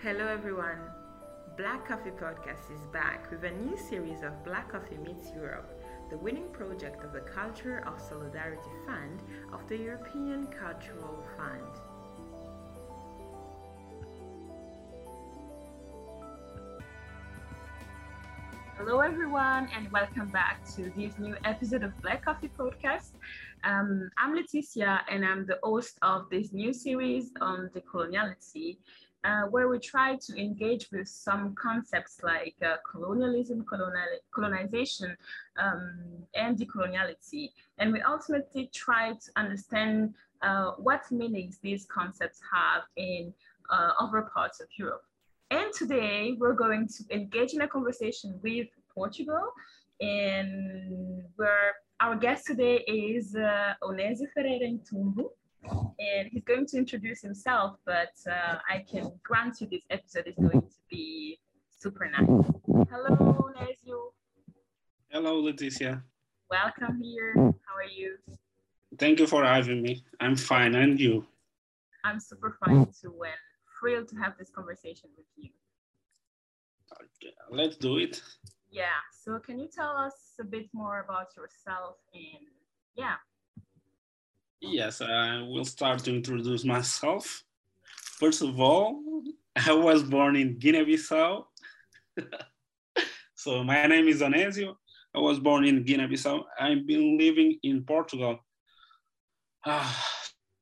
Hello, everyone. Black Coffee Podcast is back with a new series of Black Coffee Meets Europe, the winning project of the Culture of Solidarity Fund of the European Cultural Fund. Hello, everyone, and welcome back to this new episode of Black Coffee Podcast. Um, I'm Leticia, and I'm the host of this new series on decoloniality, uh, where we try to engage with some concepts like uh, colonialism, colonial, colonization, um, and decoloniality. And we ultimately try to understand uh, what meanings these concepts have in uh, other parts of Europe. And today we're going to engage in a conversation with Portugal, and where our guest today is uh, Onésio Ferreira Ntumbu, and he's going to introduce himself, but uh, I can grant you this episode is going to be super nice. Hello, Onésio. Hello, Leticia. Welcome here. How are you? Thank you for having me. I'm fine, and you? I'm super fine too, and thrilled to have this conversation with you. Okay, let's do it. Yeah. So, can you tell us a bit more about yourself and yeah? Yes, I will start to introduce myself. First of all, I was born in Guinea-Bissau. so my name is Onésio. I was born in Guinea-Bissau. I've been living in Portugal uh,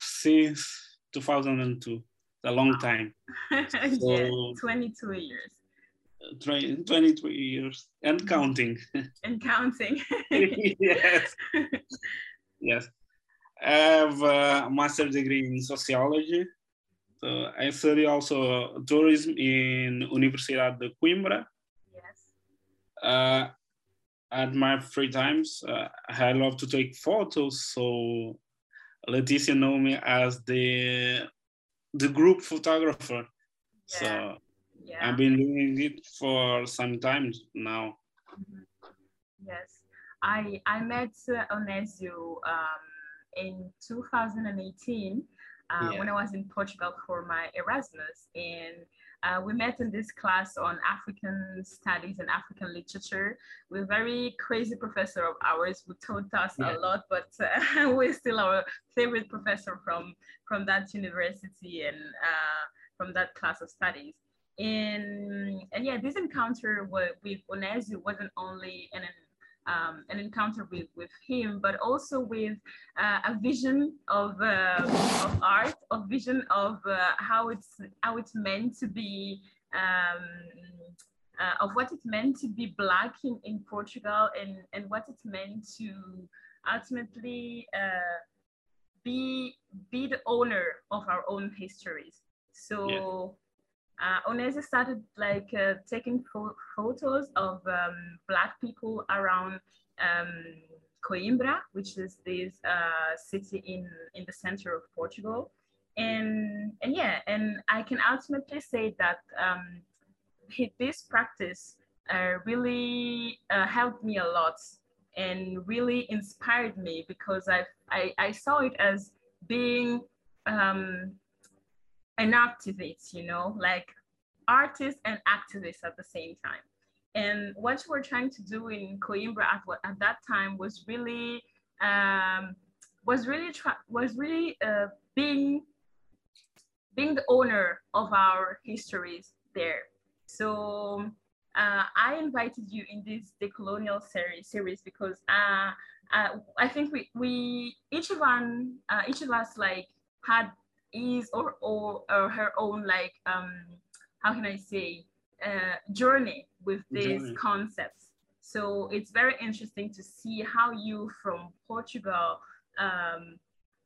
since 2002. a long time. So, yeah, 22 years. 23 years and counting. And counting. yes. yes. I have a master's degree in sociology. So I study also tourism in Universidad de Coimbra. Yes. Uh, at my free times, uh, I love to take photos. So Leticia know me as the the group photographer. Yeah. So Yeah. I've been doing it for some time now. Mhm. Yes, I I met uh, Onésio um, in 2018 uh, when I was in Portugal for my Erasmus, and uh, we met in this class on African studies and African literature with a very crazy professor of ours who taught us Yeah. a lot, but uh, we're still our favorite professor from from that university and uh, from that class of studies and and yeah, this encounter with, with wasn't only an um, an encounter with, with him, but also with uh, a vision of uh, of art, a vision of uh, how it's how it's meant to be. Um, uh, of what it meant to be black in, in Portugal and, and what it meant to ultimately uh, be be the owner of our own histories. So uh, Onésio started like uh, taking pho- photos of um, Black people around um, Coimbra, which is this uh, city in, in the center of Portugal. And, and yeah, and I can ultimately say that um, this practice uh, really uh, helped me a lot and really inspired me because I, I, I saw it as being um, an activist, you know, like artist and activist at the same time. And what we're trying to do in Coimbra at, at that time was really um, was really was really uh, being being the owner of our histories there. So uh, I invited you in this decolonial series series because uh, uh, I think we, we each one uh, each of us like had his or, or, or her own like um, how can I say uh, journey with these Journey. concepts. So it's very interesting to see how you from Portugal um,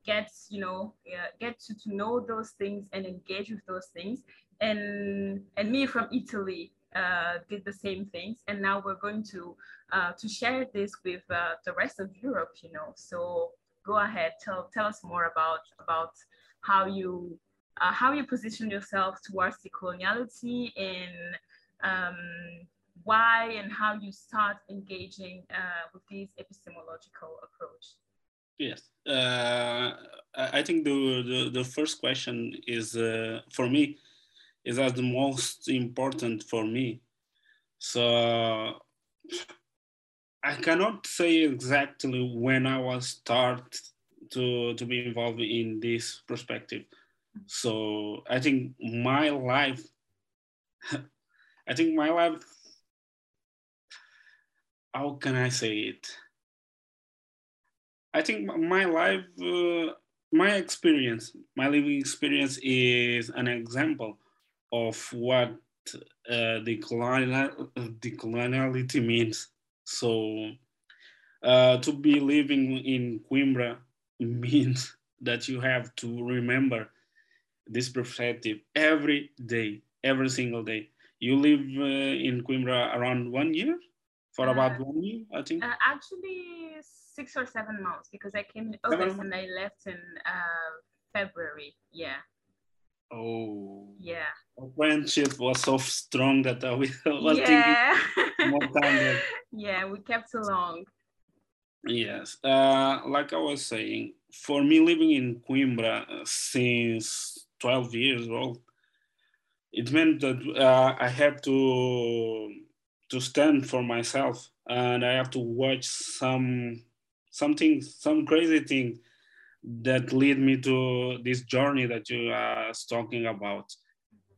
gets you know uh, get to, to know those things and engage with those things and and me from italy uh, did the same things and now we're going to uh, to share this with uh, the rest of europe you know so go ahead tell tell us more about about how you uh, how you position yourself towards decoloniality and um, why and how you start engaging uh, with this epistemological approach Yes. Uh, I I think the, the, the first question is uh, for me is as the most important for me. So I cannot say exactly when I was start to, to be involved in this perspective. So I think my life, I think my life, how can I say it? I think my life, uh, my experience, my living experience is an example of what uh, coloniality means. So uh, to be living in Coimbra means that you have to remember this perspective every day, every single day. You live uh, in Coimbra around one year, for uh, about one year, I think. Uh, actually, six or seven months because I came in August and I left in uh, February. Yeah. Oh. Yeah. Our friendship was so strong that I was yeah. thinking more time. yeah, we kept so long. Yes, uh, like I was saying, for me living in Coimbra since 12 years old, it meant that uh, I had to to stand for myself and I have to watch some something some crazy thing that lead me to this journey that you are talking about.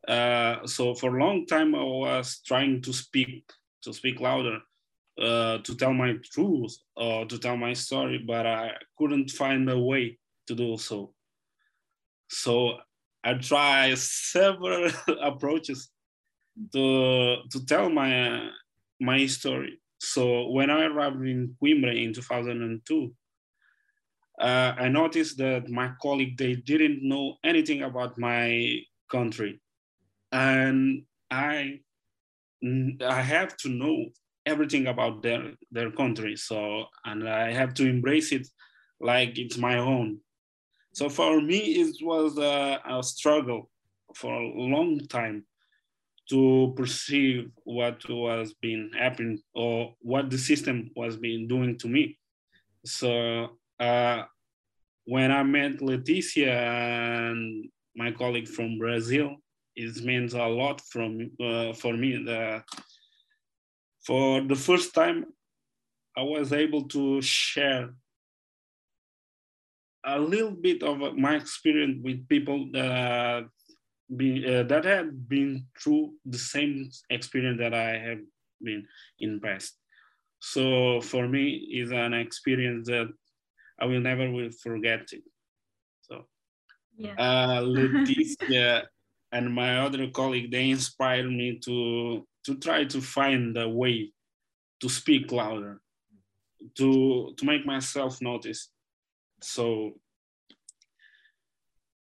Uh, so for a long time I was trying to speak to speak louder uh, to tell my truth or to tell my story, but I couldn't find a way to do so. So I tried several approaches to to tell my uh, my story. So when I arrived in Coimbra in 2002, uh, I noticed that my colleague they didn't know anything about my country, and I I have to know everything about their their country so and i have to embrace it like it's my own. So for me it was a, a struggle for a long time to perceive what was being happening or what the system was being doing to me. So uh, when i met leticia and my colleague from brazil it means a lot from uh, for me the for the first time, I was able to share a little bit of my experience with people that been, uh, that have been through the same experience that I have been in past. So for me, is an experience that I will never will forget it. So, yeah. uh, Leticia and my other colleague, they inspired me to to try to find a way to speak louder, to to make myself notice. So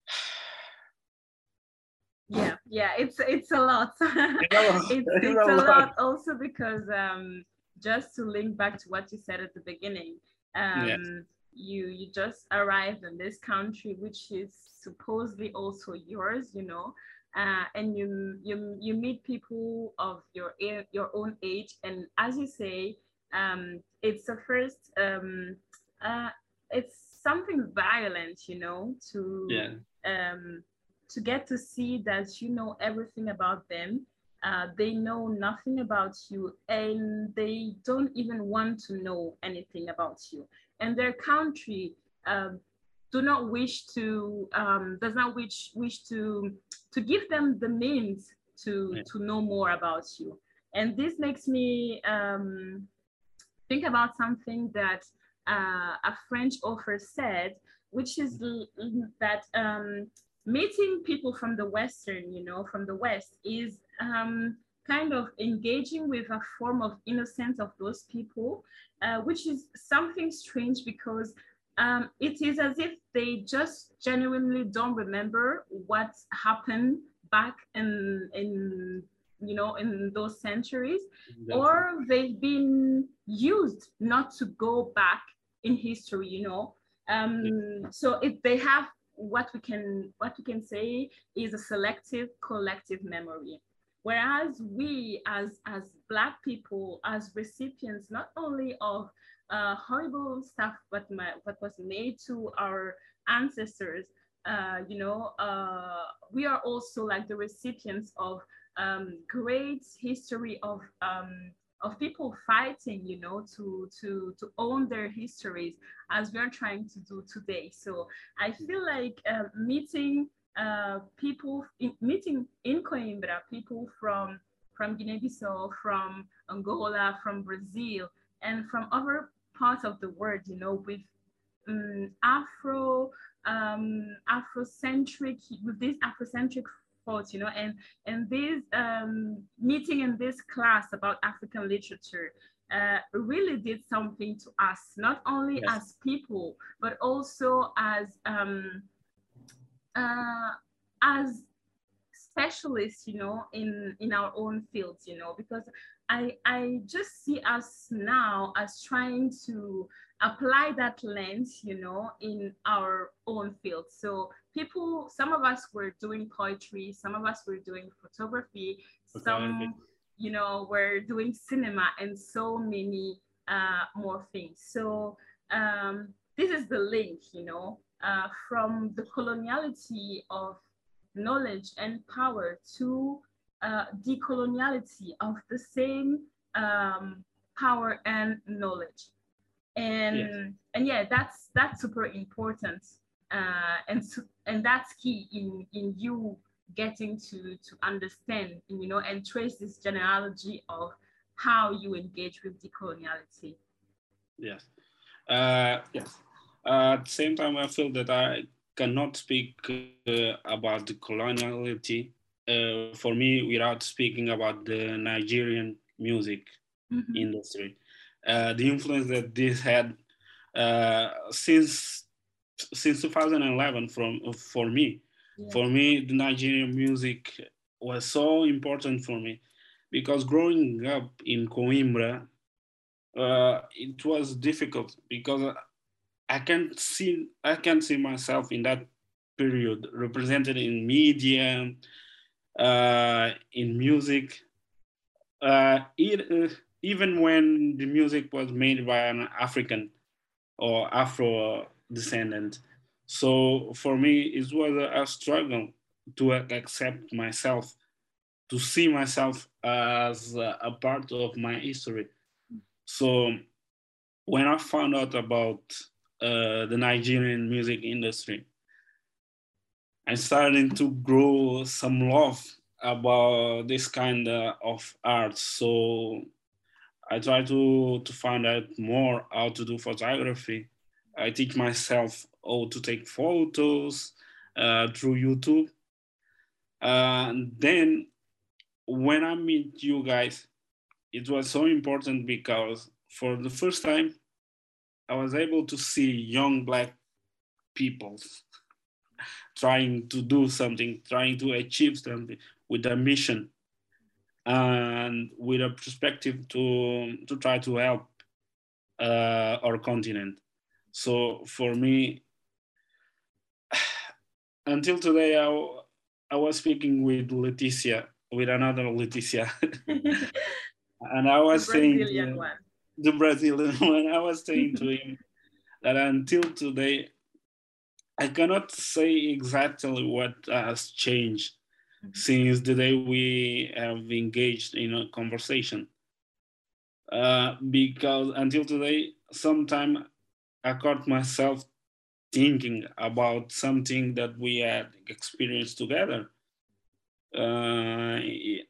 yeah yeah it's it's a lot it's, it's a lot also because um just to link back to what you said at the beginning um yes. you you just arrived in this country which is supposedly also yours you know uh, and you you you meet people of your your own age, and as you say, um, it's the first um, uh, it's something violent, you know, to yeah. um, to get to see that you know everything about them. Uh, they know nothing about you and they don't even want to know anything about you. And their country um, do not wish to um, does not wish wish to to give them the means to yeah. to know more about you and this makes me um, think about something that uh, a french author said which is that um, meeting people from the western you know from the west is um, kind of engaging with a form of innocence of those people uh, which is something strange because um, it is as if they just genuinely don't remember what happened back in in you know in those centuries or they've been used not to go back in history you know? Um, yeah. so if they have what we can what we can say is a selective collective memory. Whereas we as as black people as recipients not only of uh, horrible stuff what, my, what was made to our ancestors, uh, you know, uh, we are also like the recipients of um, great history of um, of people fighting, you know, to to to own their histories as we are trying to do today. So I feel like uh, meeting uh, people, in, meeting in Coimbra, people from from Guinea-Bissau, from Angola, from Brazil, and from other parts of the world, you know, with um, Afro um, Afrocentric with this Afrocentric thoughts, you know, and and this um, meeting in this class about African literature uh, really did something to us, not only yes. as people, but also as um, uh, as specialists, you know, in in our own fields, you know, because I I just see us now as trying to apply that lens, you know, in our own field. So people, some of us were doing poetry, some of us were doing photography, okay. some, you know, were doing cinema and so many uh, more things. So um, this is the link, you know, uh, from the coloniality of knowledge and power to uh, decoloniality of the same um, power and knowledge. And yes. and yeah that's that's super important uh, and and that's key in in you getting to to understand you know and trace this genealogy of how you engage with decoloniality. Yes. Uh, yes. Uh, at the same time i feel that i cannot speak uh, about the coloniality uh, for me without speaking about the nigerian music mm-hmm. industry uh, the influence that this had uh, since since 2011 from for me. Yeah. For me, the Nigerian music was so important for me because growing up in Coimbra, uh, it was difficult because I can't see I can't see myself in that period represented in media, uh, in music. Uh, it, even when the music was made by an African or Afro descendant. So for me, it was a, struggle to accept myself, to see myself as a part of my history. So when I found out about uh, the Nigerian music industry, I started to grow some love about this kind of art. So I try to, to find out more how to do photography. I teach myself how to take photos uh, through YouTube. And then when I meet you guys, it was so important because for the first time, I was able to see young Black people trying to do something, trying to achieve something with a mission and with a perspective to to try to help uh, our continent. So for me, until today, I, I was speaking with Leticia, with another Leticia, and I was the saying to, the Brazilian one. I was saying to him that until today, I cannot say exactly what has changed since the day we have engaged in a conversation. Uh, because until today, sometimes I caught myself thinking about something that we had experienced together. Uh,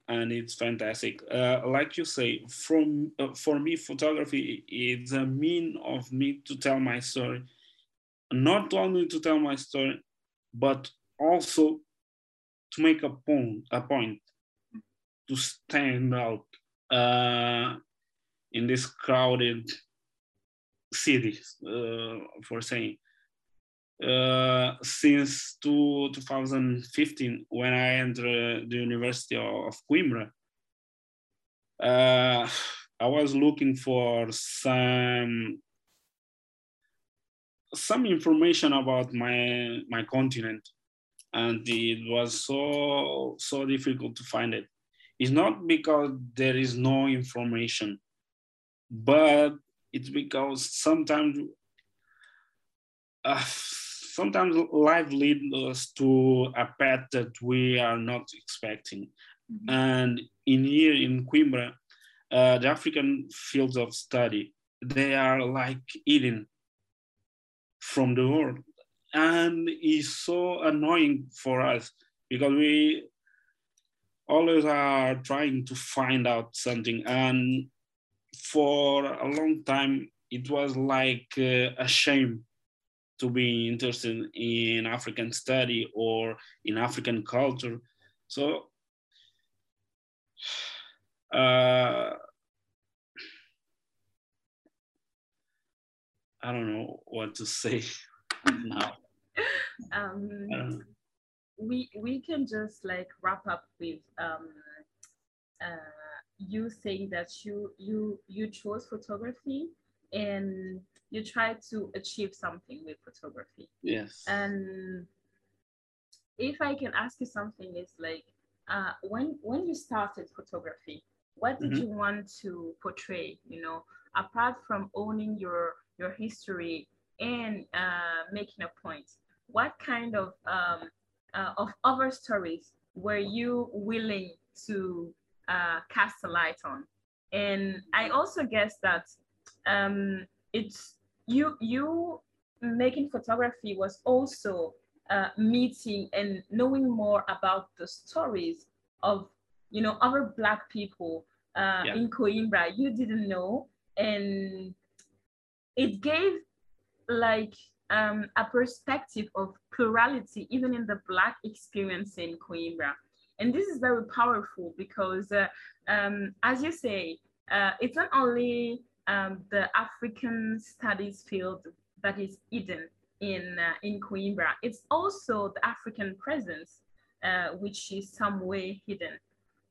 and it's fantastic. Uh, like you say, from uh, for me, photography is a mean of me to tell my story, not only to tell my story, but also to make a point, a point to stand out uh, in this crowded city, uh, for saying. Uh, since two, 2015, when I entered the University of Coimbra, uh, I was looking for some some information about my my continent and it was so so difficult to find it it's not because there is no information but it's because sometimes uh, sometimes life leads us to a path that we are not expecting. Mm-hmm. And in here in Coimbra, uh, the African fields of study, they are like eating from the world. And it's so annoying for us because we always are trying to find out something. And for a long time, it was like uh, a shame to be interested in African study or in African culture. So uh, I don't know what to say now. Um, we we can just like wrap up with um, uh, you saying that you you you chose photography and you try to achieve something with photography. Yes. And if I can ask you something, is like uh, when when you started photography, what did mm-hmm. you want to portray? You know, apart from owning your your history and uh, making a point, what kind of um, uh, of other stories were you willing to uh, cast a light on? And I also guess that um, it's you you making photography was also uh, meeting and knowing more about the stories of you know other black people uh, yeah. in Coimbra you didn't know and it gave like um, a perspective of plurality even in the black experience in Coimbra and this is very powerful because uh, um, as you say uh, it's not only um, the African studies field that is hidden in, uh, in Coimbra. It's also the African presence, uh, which is some way hidden.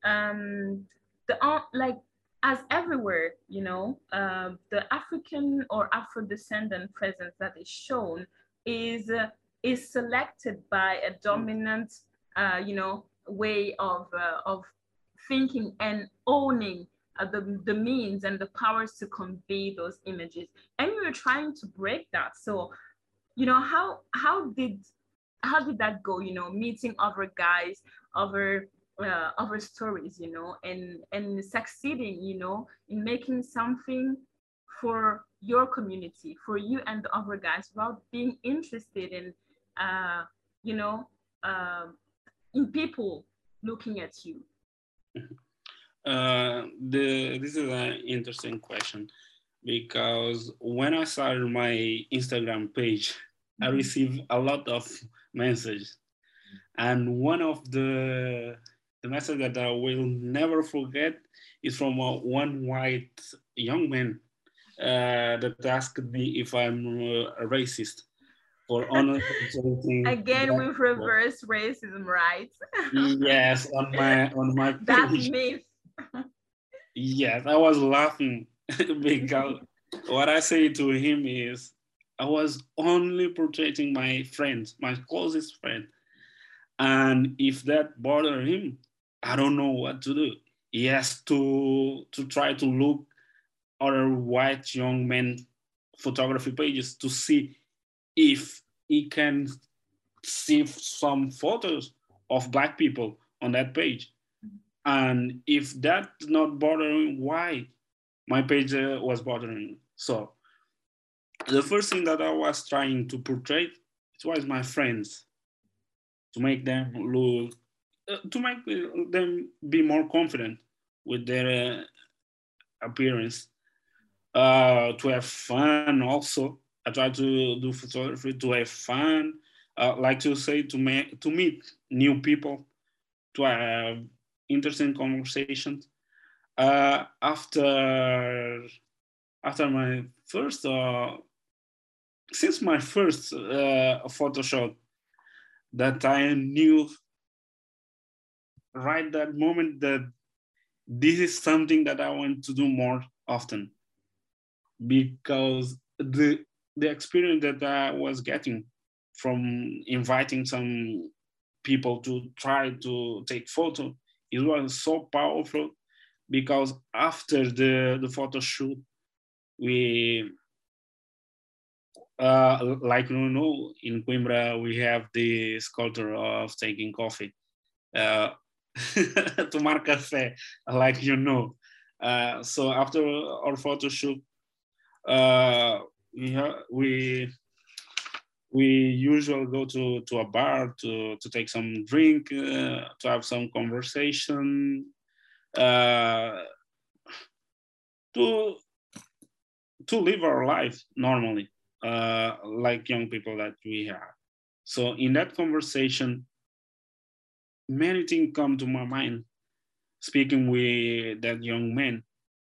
Um, the like as everywhere, you know, uh, the African or Afro-descendant presence that is shown is uh, is selected by a dominant, uh, you know, way of of thinking and owning uh, the, the means and the powers to convey those images. And we were trying to break that. So you know how how did how did that go you know meeting other guys other uh, other stories you know and and succeeding you know in making something for your community for you and the other guys without being interested in uh you know uh, in people looking at you mm-hmm. Uh, the this is an interesting question because when I started my Instagram page, mm-hmm. I received a lot of messages, and one of the the message that I will never forget is from one white young man uh, that asked me if I'm a racist for honor again with reverse racism right? Yes on my on my that's myth. Yes, I was laughing because what I say to him is I was only portraying my friends, my closest friend. And if that bothered him, I don't know what to do. He has to to try to look other white young men photography pages to see if he can see some photos of black people on that page. And if that's not bothering, why my page uh, was bothering? So the first thing that I was trying to portray it was my friends to make them look, to make them be more confident with their uh, appearance, uh, to have fun also. I try to do photography to have fun, uh, like to say to, to meet new people, to have interesting conversations. Uh, after after my first uh, since my first uh, photo shoot that I knew right that moment that this is something that I want to do more often because the the experience that I was getting from inviting some people to try to take photo it was so powerful because after the, the photo shoot, we uh, like you know, in Coimbra, we have this culture of taking coffee. Uh, tomar café, like you know. Uh, so after our photo shoot, uh, we, we usually go to, to a bar to, to take some drink, uh, to have some conversation, uh, to, to live our life normally, uh, like young people that we have. So in that conversation, many things come to my mind speaking with that young man.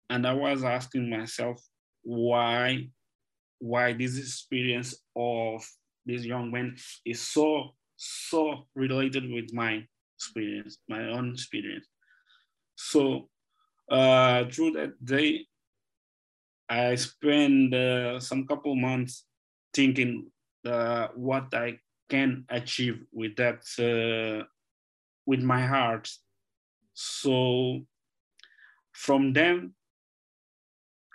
And I was asking myself why why this experience of this young man is so so related with my experience, my own experience. So uh, through that day, I spent uh, some couple months thinking uh, what I can achieve with that, uh, with my heart. So from them,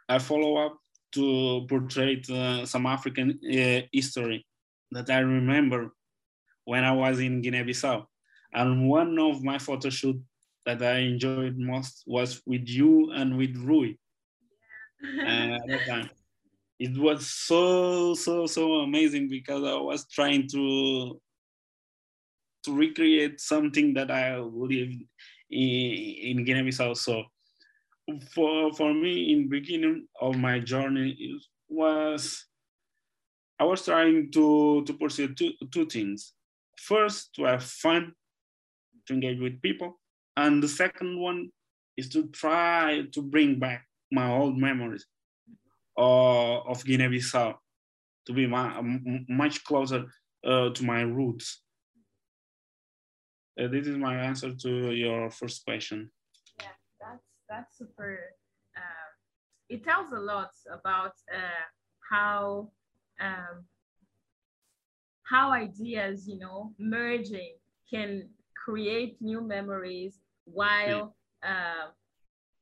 I follow up to portray uh, some African uh, history that I remember when I was in Guinea-Bissau. And one of my photo shoot that I enjoyed most was with you and with Rui. Yeah. at that time. It was so, so, so amazing because I was trying to to recreate something that I lived in, in Guinea-Bissau. So for, for me, in beginning of my journey, it was I was trying to, to pursue two, two things. First, to have fun, to engage with people. And the second one is to try to bring back my old memories uh, of Guinea-Bissau, to be my, much closer uh, to my roots. Uh, this is my answer to your first question. Yeah, that's, that's super. Uh, it tells a lot about uh, how um, how ideas, you know, merging can create new memories while uh,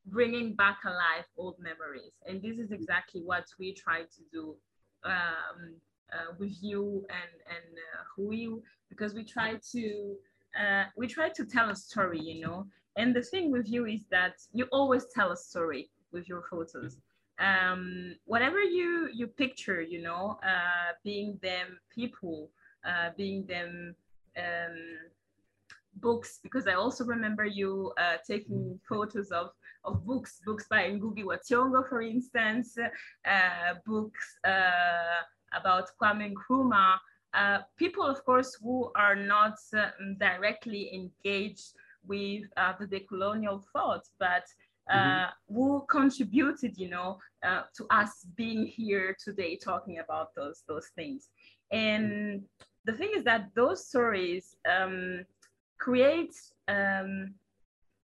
bringing back alive old memories. And this is exactly what we try to do um, uh, with you and and uh, Rui, because we try to uh, we try to tell a story, you know. And the thing with you is that you always tell a story with your photos um, whatever you you picture, you know, uh, being them people, uh, being them um, books, because I also remember you uh, taking photos of of books, books by Ngugi wa Thiong'o, for instance, uh, books uh, about Kwame Nkrumah. Uh, people, of course, who are not directly engaged with the decolonial thought, but mm-hmm. Uh, who contributed, you know, uh, to us being here today talking about those those things. And the thing is that those stories um, create um,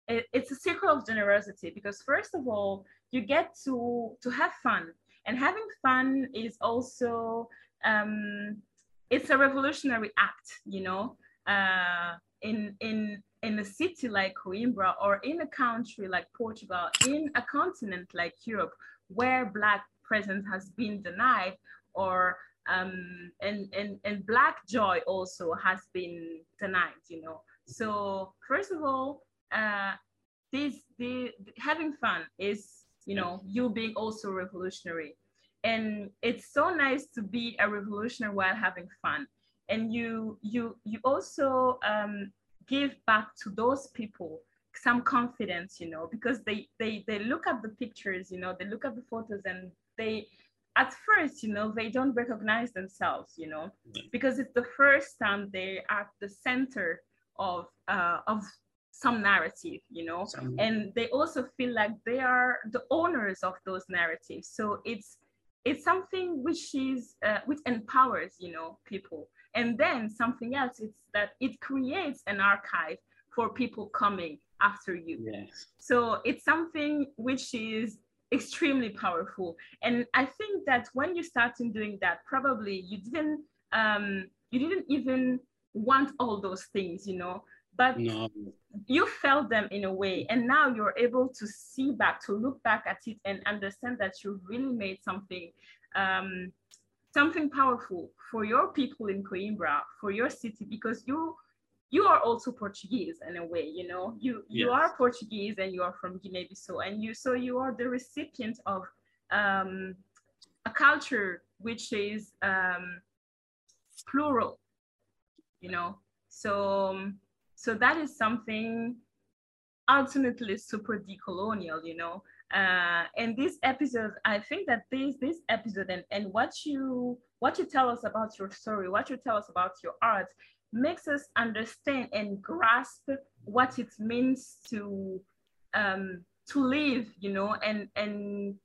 it, it's a circle of generosity because first of all, you get to to have fun, and having fun is also um, it's a revolutionary act, you know. Uh, in in in a city like Coimbra or in a country like Portugal, in a continent like Europe, where Black presence has been denied, or um, and, and, and Black joy also has been denied, you know. So first of all, uh, this the having fun is you know you being also revolutionary, and it's so nice to be a revolutionary while having fun. And you you you also um, give back to those people some confidence you know because they they they look at the pictures you know they look at the photos and they at first you know they don't recognize themselves you know because it's the first time they're at the center of uh, of some narrative you know some... and they also feel like they are the owners of those narratives. So it's it's something which is uh, which empowers you know people and then something else is that it creates an archive for people coming after you. Yes. So it's something which is extremely powerful. And I think that when you started doing that, probably you didn't um, you didn't even want all those things, you know, but no. you felt them in a way. And now you're able to see back, to look back at it and understand that you really made something um, something powerful for your people in Coimbra, for your city, because you you are also Portuguese in a way, you know. You you yes. are Portuguese and you are from Guinea-Bissau, and you so you are the recipient of um, a culture which is um, plural, you know. So um, so that is something ultimately super decolonial, you know. Uh, and this episode, I think that this this episode and, and what you what you tell us about your story, what you tell us about your art, makes us understand and grasp what it means to um, to live, you know, and and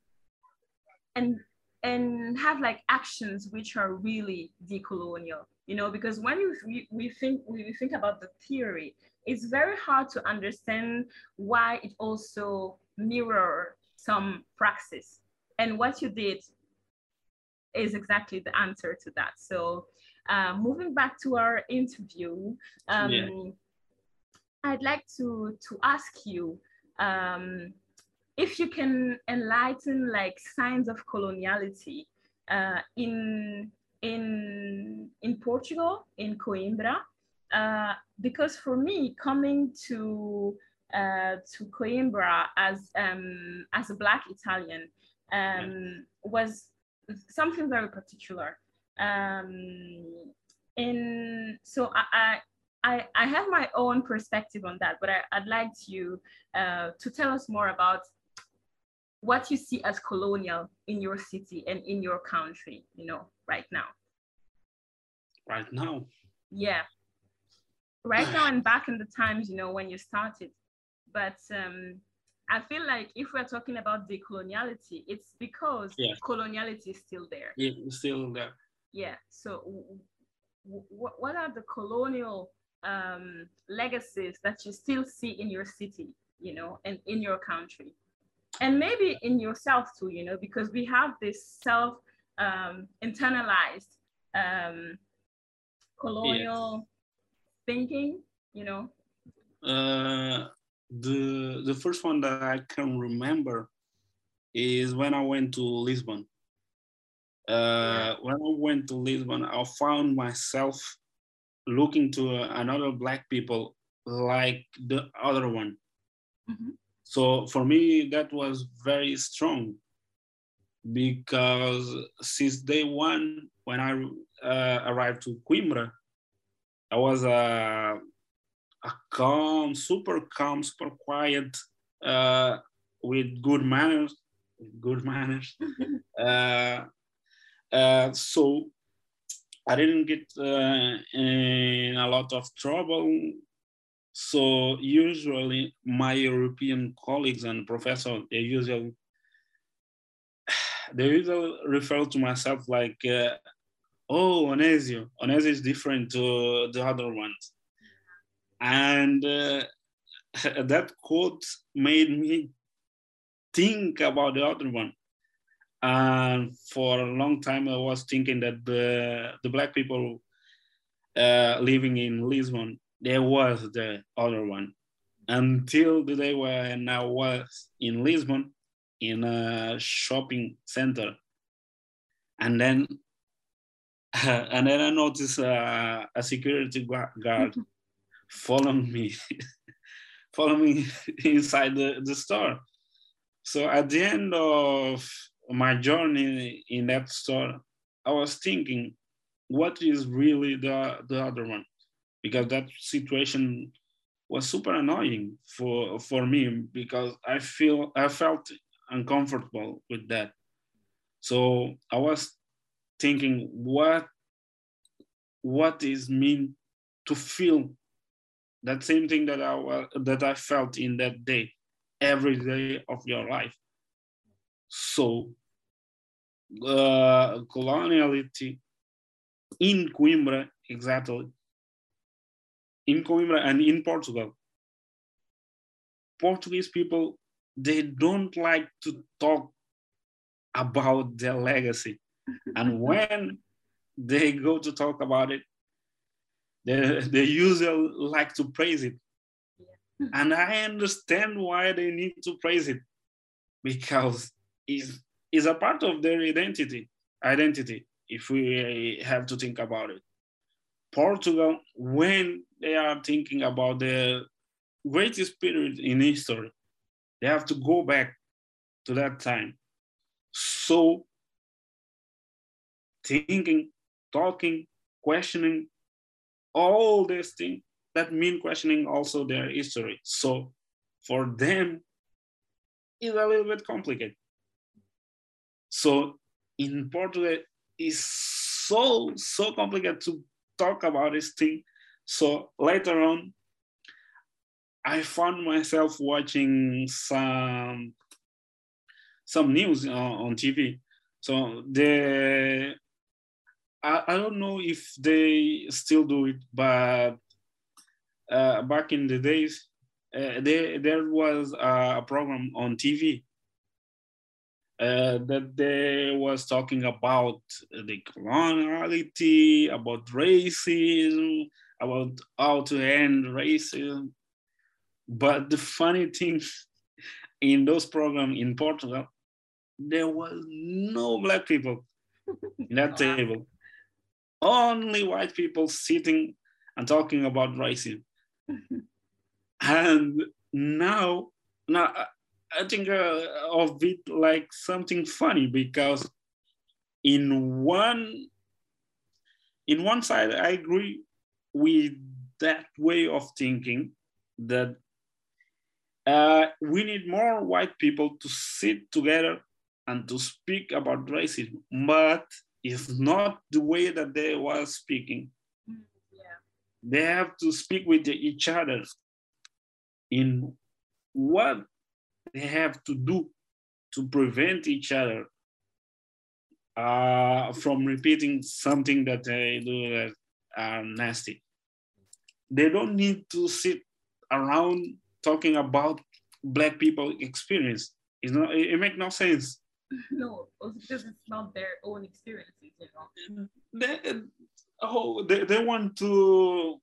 and and have like actions which are really decolonial, you know, because when you, we, we think we think about the theory, it's very hard to understand why it also mirror some praxis. And what you did is exactly the answer to that. So uh, moving back to our interview, um, yeah. I'd like to, to ask you um, if you can enlighten like signs of coloniality uh, in, in, in Portugal, in Coimbra, uh, because for me, coming to uh, to Coimbra as um, as a Black Italian um, was something very particular. Um, in so I, I I have my own perspective on that, but I, would like you uh, to tell us more about what you see as colonial in your city and in your country, you know, right now. Right now. Yeah. Right now and back in the times, you know, when you started. But um, I feel like if we're talking about decoloniality, it's because yeah. coloniality is still there. Yeah, still there. Yeah. So, what are the colonial um, legacies that you still see in your city, you know, and in your country, and maybe in yourself too, you know, because we have this self um, internalized um, colonial thinking, you know. Uh, the the first one that I can remember is when I went to Lisbon. Uh, when I went to Lisbon, I found myself looking to another black people like the other one. Mm-hmm. So for me, that was very strong because since day one, when I uh, arrived to Coimbra, I was a a calm, super calm, super quiet, uh, with good manners, good manners. uh, uh, so I didn't get uh, in a lot of trouble. So usually my European colleagues and professors, they usually they usually refer to myself like, uh, oh, Onésio. Onésio is different to the other ones. And uh, that quote made me think about the other one. And for a long time i was thinking that the, the black people uh, living in lisbon there was the other one. Until the day when i was in lisbon in a shopping center and then and then i noticed uh, a security guard following me, following me inside the, the store. So at the end of my journey in that store, I was thinking, what is really the, the other one? Because that situation was super annoying for, for me because I feel I felt uncomfortable with that. So I was thinking what what is mean to feel that same thing that I that I felt in that day, every day of your life. So, uh, coloniality in Coimbra, exactly, in Coimbra and in Portugal, Portuguese people they don't like to talk about their legacy, and when they go to talk about it, they, they usually like to praise it. Yeah. and I understand why they need to praise it because it's, it's a part of their identity. Identity. if we have to think about it. Portugal, when they are thinking about the greatest period in history, they have to go back to that time. So, thinking, talking, questioning, all these things that mean questioning also their history. So, for them, it's a little bit complicated. So, in Portugal, it's so so complicated to talk about this thing. So later on, I found myself watching some some news on TV. So the I, I don't know if they still do it, but uh, back in the days, uh, there there was a program on TV uh, that they was talking about the coloniality, about racism, about how to end racism. But the funny thing in those programs in Portugal, there was no black people in that table. Only white people sitting and talking about racism. and now, now I think uh, of it like something funny because in one in one side I agree with that way of thinking that uh, we need more white people to sit together and to speak about racism, but it's not the way that they were speaking. Mm, yeah. They have to speak with each other in what they have to do to prevent each other uh, from repeating something that they do that are nasty. They don't need to sit around talking about black people experience. It's not, it, it makes no sense. No, because it's not their own experiences, you know. Mm-hmm. They, uh, oh, they, they want to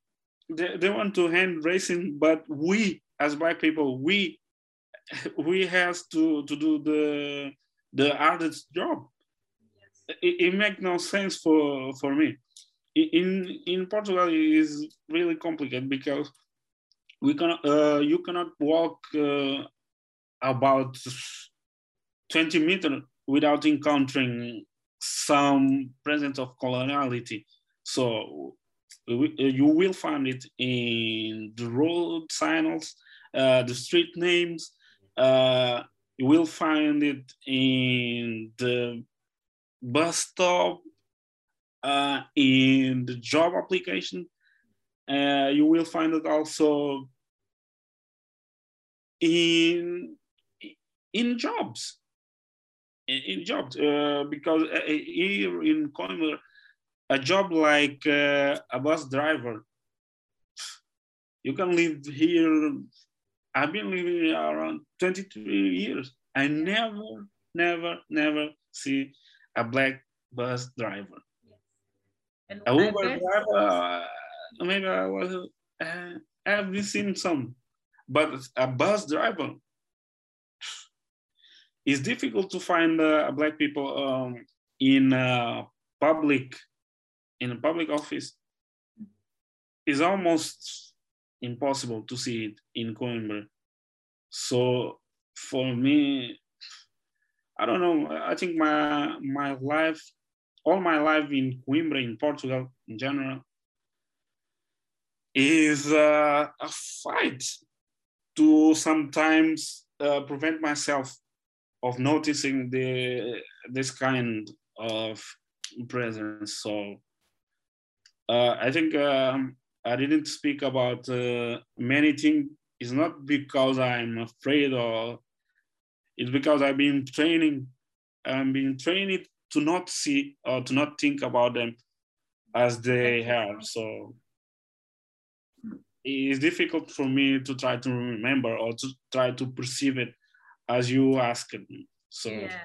they, they want to end racing, but we as black people, we we have to, to do the the hardest job. Yes. It, it makes no sense for for me. In in Portugal, it is really complicated because we cannot uh, you cannot walk uh, about 20 meters without encountering some presence of coloniality. So you will find it in the road signs, uh, the street names, uh, you will find it in the bus stop, uh, in the job application. Uh, you will find it also in in jobs in, jobs uh, because uh, here in Coimbra, a job like uh, a bus driver you can live here I've been living around 23 years. I never, never, never see a black bus driver. Yes. And a Uber driver, uh, maybe I was, uh, I've seen some, but a bus driver, it's difficult to find uh, black people um, in public, in a public office. It's almost impossible to see it in Coimbra. So for me, I don't know. I think my my life, all my life in Coimbra, in Portugal in general, is uh, a fight to sometimes uh, prevent myself of noticing the this kind of presence. So uh, I think um, I didn't speak about uh, many things. It's not because I'm afraid or it's because I've been training. I'm being trained to not see or to not think about them as they have. So it's difficult for me to try to remember or to try to perceive it as you asked me. So yeah,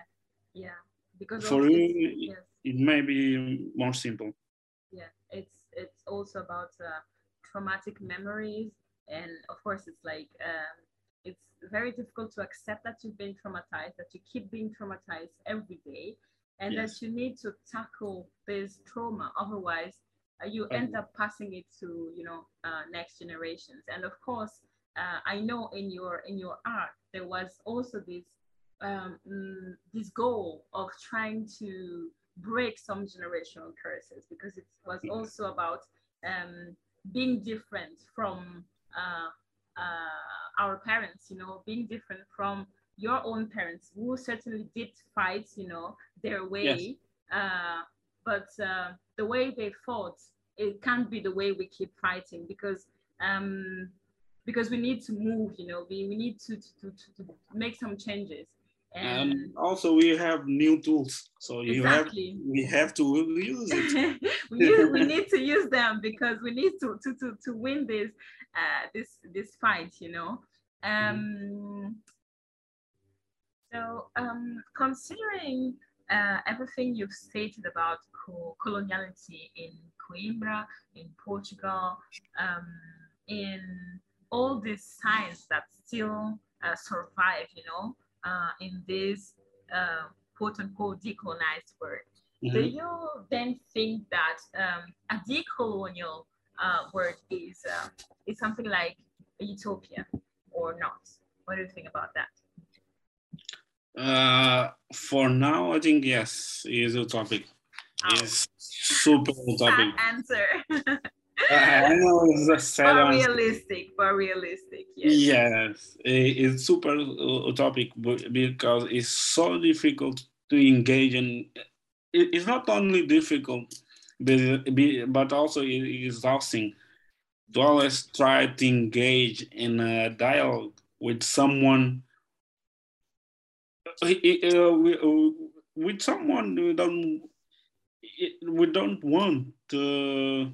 yeah. Because for you, yes. it may be more simple. Yeah, it's it's also about uh, traumatic memories and of course it's like um, it's very difficult to accept that you've been traumatized that you keep being traumatized every day and yes. that you need to tackle this trauma. Otherwise, you end up passing it to you know uh, next generations. And of course, uh, I know in your in your art there was also this um, mm, this goal of trying to break some generational curses because it was also about um, being different from uh, uh, our parents, you know, being different from your own parents who certainly did fight, you know, their way. Yes. Uh, but uh, the way they fought, it can't be the way we keep fighting because um, because we need to move, you know, we, we need to, to, to, to make some changes. And, and, also we have new tools so you exactly. have we have to use it we, use, we need to use them because we need to to to, to win this uh this this fight you know um so um considering uh, everything you've stated about co- coloniality in coimbra in portugal um in all these signs that still uh, survive you know uh, in this uh, quote unquote decolonized world. Mm-hmm. Do you then think that um, a decolonial uh, word is uh, is something like a utopia or not? What do you think about that? Uh, for now, I think yes, it is a topic. Oh. It's super utopic. Answer. I know it's a sad but realistic, but realistic. Yes, yes it's super utopic because it's so difficult to engage in. It's not only difficult, but also exhausting to always try to engage in a dialogue with someone uh, uh, with someone we don't we don't want to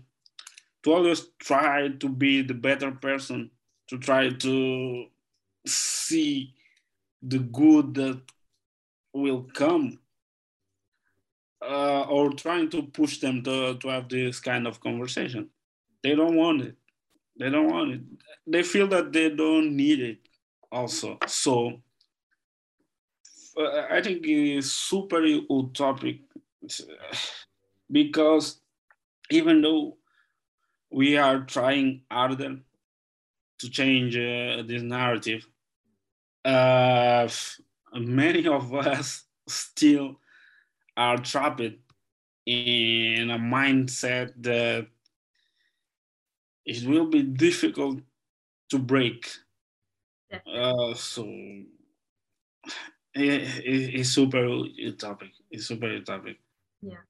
to always try to be the better person, to try to see the good that will come, uh, or trying to push them to, to have this kind of conversation. They don't want it. They don't want it. They feel that they don't need it also. So uh, I think it's super utopic because even though we are trying harder to change uh, this narrative. Uh, many of us still are trapped in a mindset that it will be difficult to break. Uh, so it, it, it's super utopic. It's super utopic. Yeah,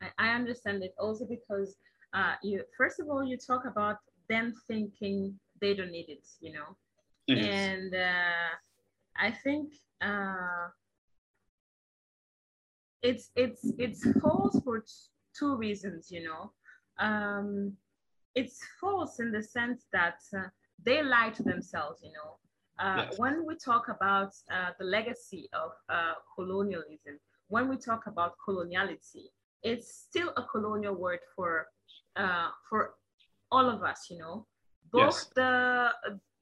I, I understand it also because uh, you first of all you talk about them thinking they don't need it, you know, yes. and uh, I think uh, it's it's it's false for two reasons, you know. Um, it's false in the sense that uh, they lie to themselves, you know. Uh, yes. When we talk about uh, the legacy of uh, colonialism, when we talk about coloniality, it's still a colonial word for uh, for all of us, you know, both yes. the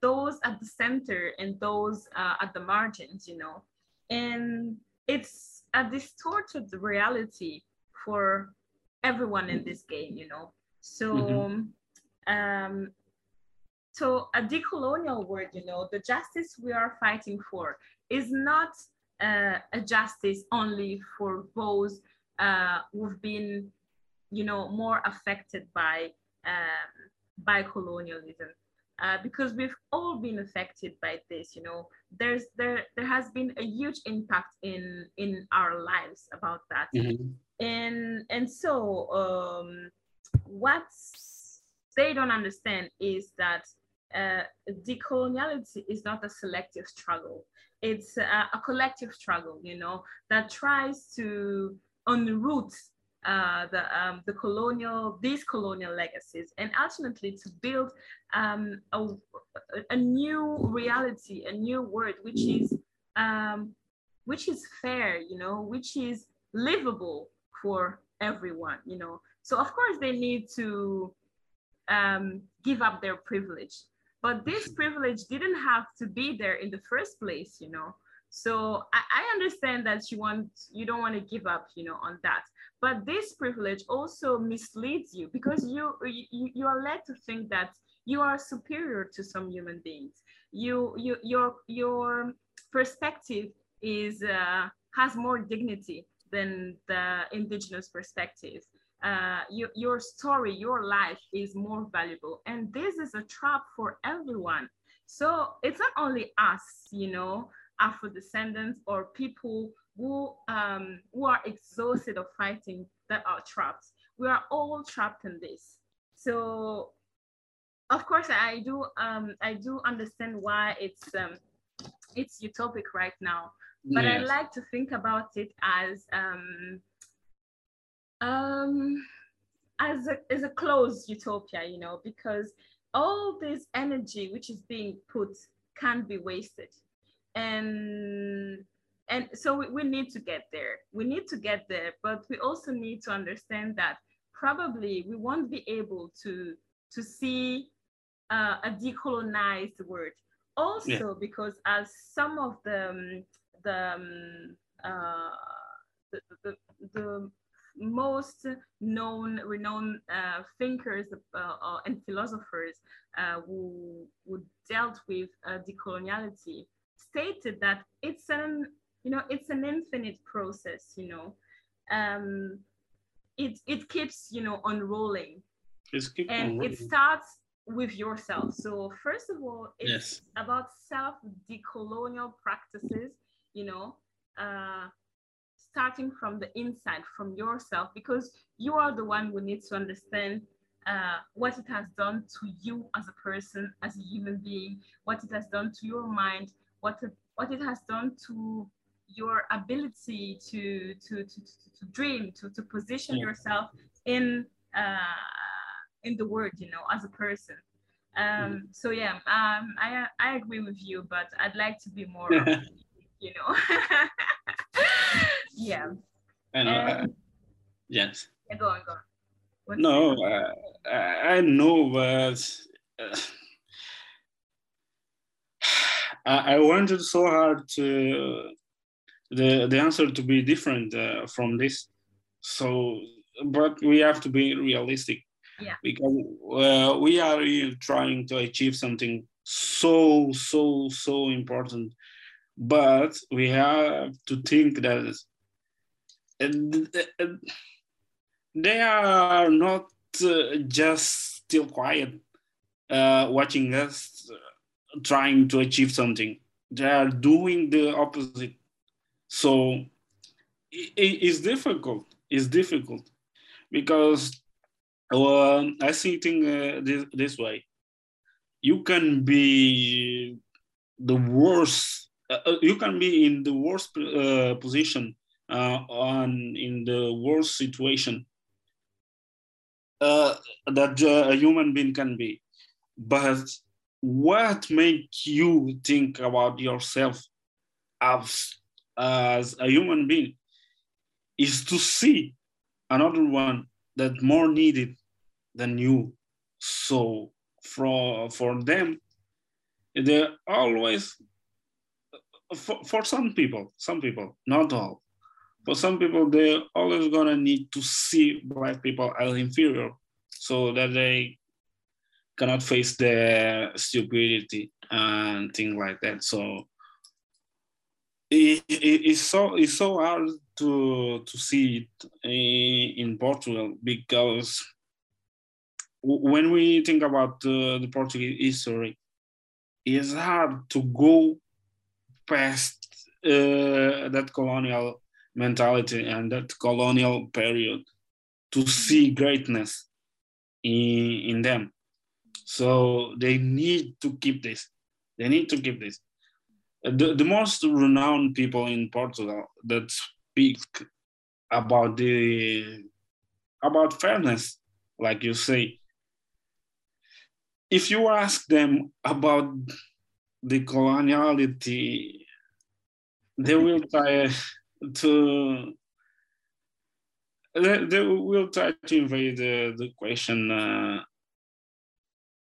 those at the center and those uh, at the margins, you know, and it's a distorted reality for everyone in this game, you know. So, mm-hmm. um, so a decolonial word, you know, the justice we are fighting for is not uh, a justice only for those uh, who've been you know, more affected by um, by colonialism. Uh, because we've all been affected by this you know there's there there has been a huge impact in in our lives about that mm-hmm. and and so um what they don't understand is that uh, decoloniality is not a selective struggle it's a, a collective struggle you know that tries to unroot uh, the, um, the colonial, these colonial legacies, and ultimately to build um, a, a new reality, a new world, which is, um, which is fair, you know, which is livable for everyone, you know. So of course they need to um, give up their privilege, but this privilege didn't have to be there in the first place, you know. So I, I understand that you want you don't want to give up, you know, on that. But this privilege also misleads you because you you, you are led to think that you are superior to some human beings. You you your your perspective is uh, has more dignity than the indigenous perspective. Uh, your, your story, your life is more valuable. And this is a trap for everyone. So it's not only us, you know, Afro descendants or people who, um, who are exhausted of fighting that are trapped. We are all trapped in this. So of course I do um, I do understand why it's um, it's utopic right now but yes. I like to think about it as um, um, as a, as a closed utopia, you know, because all this energy which is being put can be wasted, and and so we, we need to get there. We need to get there, but we also need to understand that probably we won't be able to to see uh, a decolonized world. Also, yeah. because as some of the um, the, um, uh, the, the, the, most known, renowned uh, thinkers uh, and philosophers uh, who, who dealt with uh, decoloniality stated that it's an, you know, it's an infinite process, you know. Um, it, it keeps, you know, unrolling. and unrolling. it starts with yourself. So first of all, it's yes. about self decolonial practices you know, uh, starting from the inside, from yourself, because you are the one who needs to understand uh, what it has done to you as a person, as a human being, what it has done to your mind, what it, what it has done to your ability to to to, to, to dream, to, to position yeah. yourself in uh, in the world, you know, as a person. Um, mm-hmm. so yeah, um, I I agree with you, but I'd like to be more you know. yeah. Know. Uh, yes. Yeah, go on, go on. What's no, uh, I know, but uh, I, I wanted so hard to the the answer to be different uh, from this. So, but we have to be realistic. Yeah. Because uh, we are trying to achieve something so so so important but we have to think that they are not uh, just still quiet uh, watching us uh, trying to achieve something. They are doing the opposite. So it, it's difficult it's difficult. Because i see things uh, this, this way. You can be the worst uh, you can be in the worst position on in the worst situation uh, that uh, a human being can be but what makes you think about yourself as, as a human being is to see another one that more needed than you so for for them they're always for, for some people, some people, not all. For some people, they're always gonna need to see black people as inferior so that they cannot face the stupidity and things like that. So it, it, it's so it's so hard to to see it in, in Portugal because when we think about uh, the Portuguese history, it's hard to go past uh, that colonial mentality and that colonial period to see greatness in, in them. So they need to keep this. They need to keep this. The, the most renowned people in Portugal that speak about the about fairness, like you say, if you ask them about the coloniality, they will try to they, they will try to invade the, the question. Uh,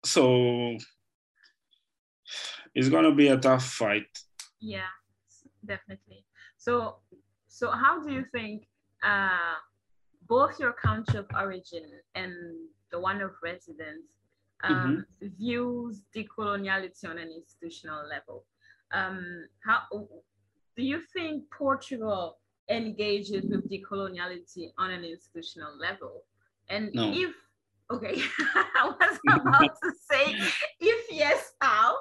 so it's gonna be a tough fight. Yeah, definitely. So, so how do you think uh, both your country of origin and the one of residence um, mm-hmm. views decoloniality on an institutional level? Um, how do you think Portugal engages with decoloniality on an institutional level? And no. if okay, I was about to say if yes, how?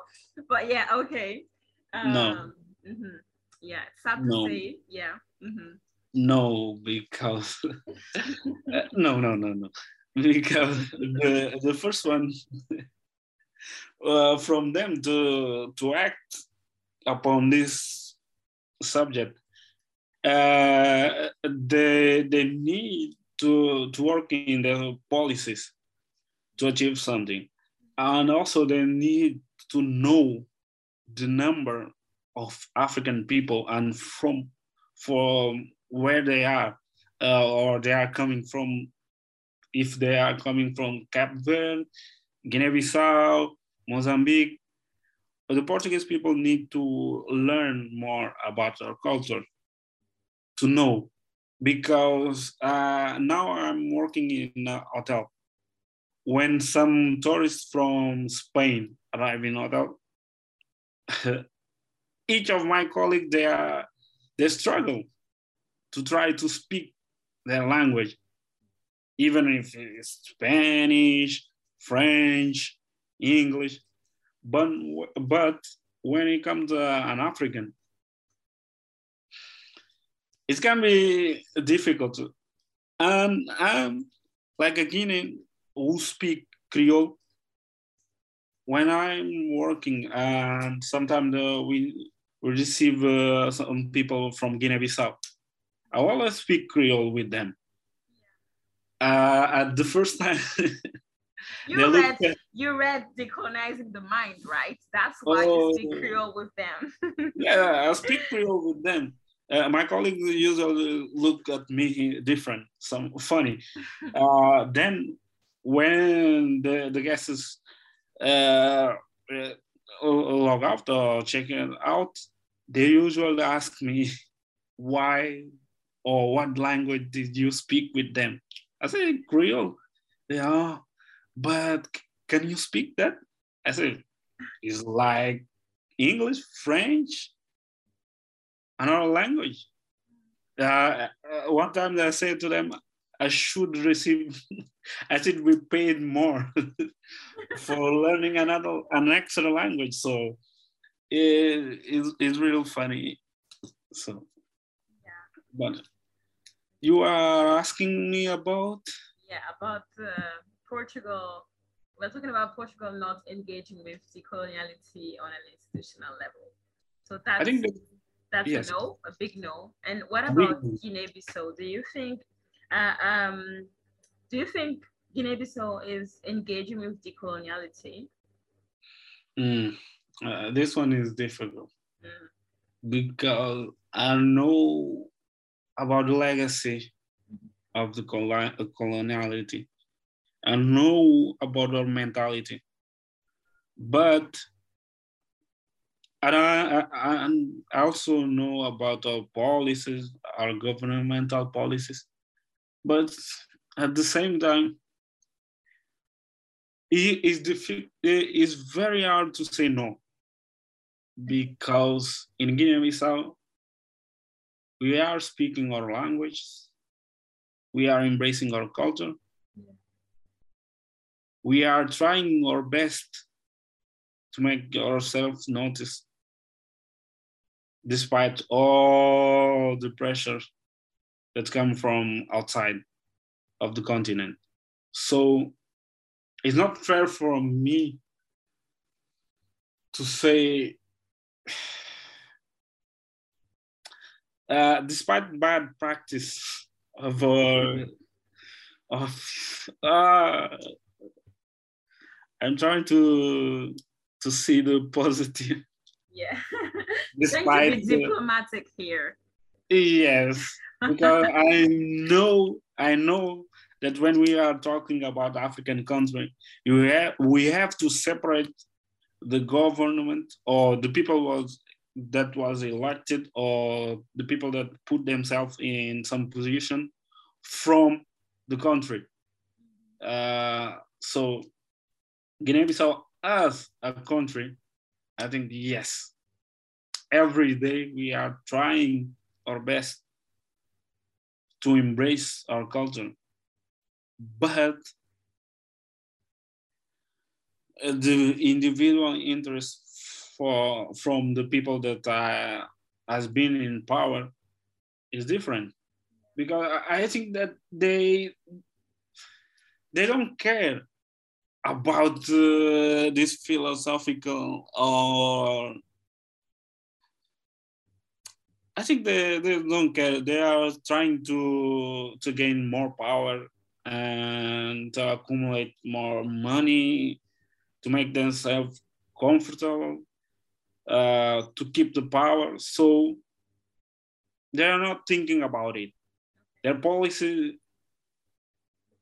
But yeah, okay. Um, no. Mm-hmm. Yeah, sad no. to say. Yeah. Mm-hmm. No, because uh, no, no, no, no, because the the first one uh, from them to to act upon this subject, uh, they they need to to work in the policies to achieve something, and also they need to know the number of African people and from from where they are uh, or they are coming from if they are coming from Cape Verde, Guinea-Bissau, Mozambique. The Portuguese people need to learn more about our culture to know because uh, now I'm working in a hotel. When some tourists from Spain arrive in hotel, each of my colleagues they are they struggle to try to speak their language, even if it's Spanish, French, English. But but when it comes to an African, it can be difficult. And I'm like a Guinean who speak Creole. When I'm working, and sometimes uh, we we receive uh, some people from Guinea-Bissau. I always speak Creole with them. Uh, at the first time, you look. at, you read decolonizing the mind, right? That's why oh, you speak Creole with them. yeah, I speak Creole with them. Uh, my colleagues usually look at me different, some funny. Uh, then when the the guests uh, uh log out or check out, they usually ask me why or what language did you speak with them? I say Creole. Yeah, but can you speak that? I say it's like English, French, another language. Uh, uh, one time I said to them, I should receive, I should be paid more for learning another an extra language. So it is it's real funny. So yeah. But you are asking me about yeah about uh, Portugal. We're talking about Portugal not engaging with decoloniality on an institutional level. So that's I think that, that's yes. a no, a big no. And what about Guinea-Bissau? Do you think uh, um, do you think Guinea-Bissau is engaging with decoloniality? Mm, uh, this one is difficult mm. because I know about the legacy of the coloniality. I know about our mentality, but and I, I, I also know about our policies, our governmental policies. But at the same time, it is diffi- it is very hard to say no. Because in Guinea-Bissau, we are speaking our language, we are embracing our culture, we are trying our best to make ourselves noticed despite all the pressures that come from outside of the continent. So it's not fair for me to say, uh, despite bad practice of uh, of uh, I'm trying to to see the positive. Yeah, despite trying to be diplomatic here. Yes, because I know I know that when we are talking about African country, you have we have to separate the government or the people was that was elected or the people that put themselves in some position from the country. Uh, so Guinea-Bissau as a country, I think yes, every day we are trying our best to embrace our culture, but the individual interest for from the people that uh, has been in power is different. Because I think that they they don't care about uh, this philosophical or I think they, they don't care. They are trying to to gain more power and to accumulate more money to make themselves comfortable, uh, to keep the power. So they are not thinking about it. Their policy,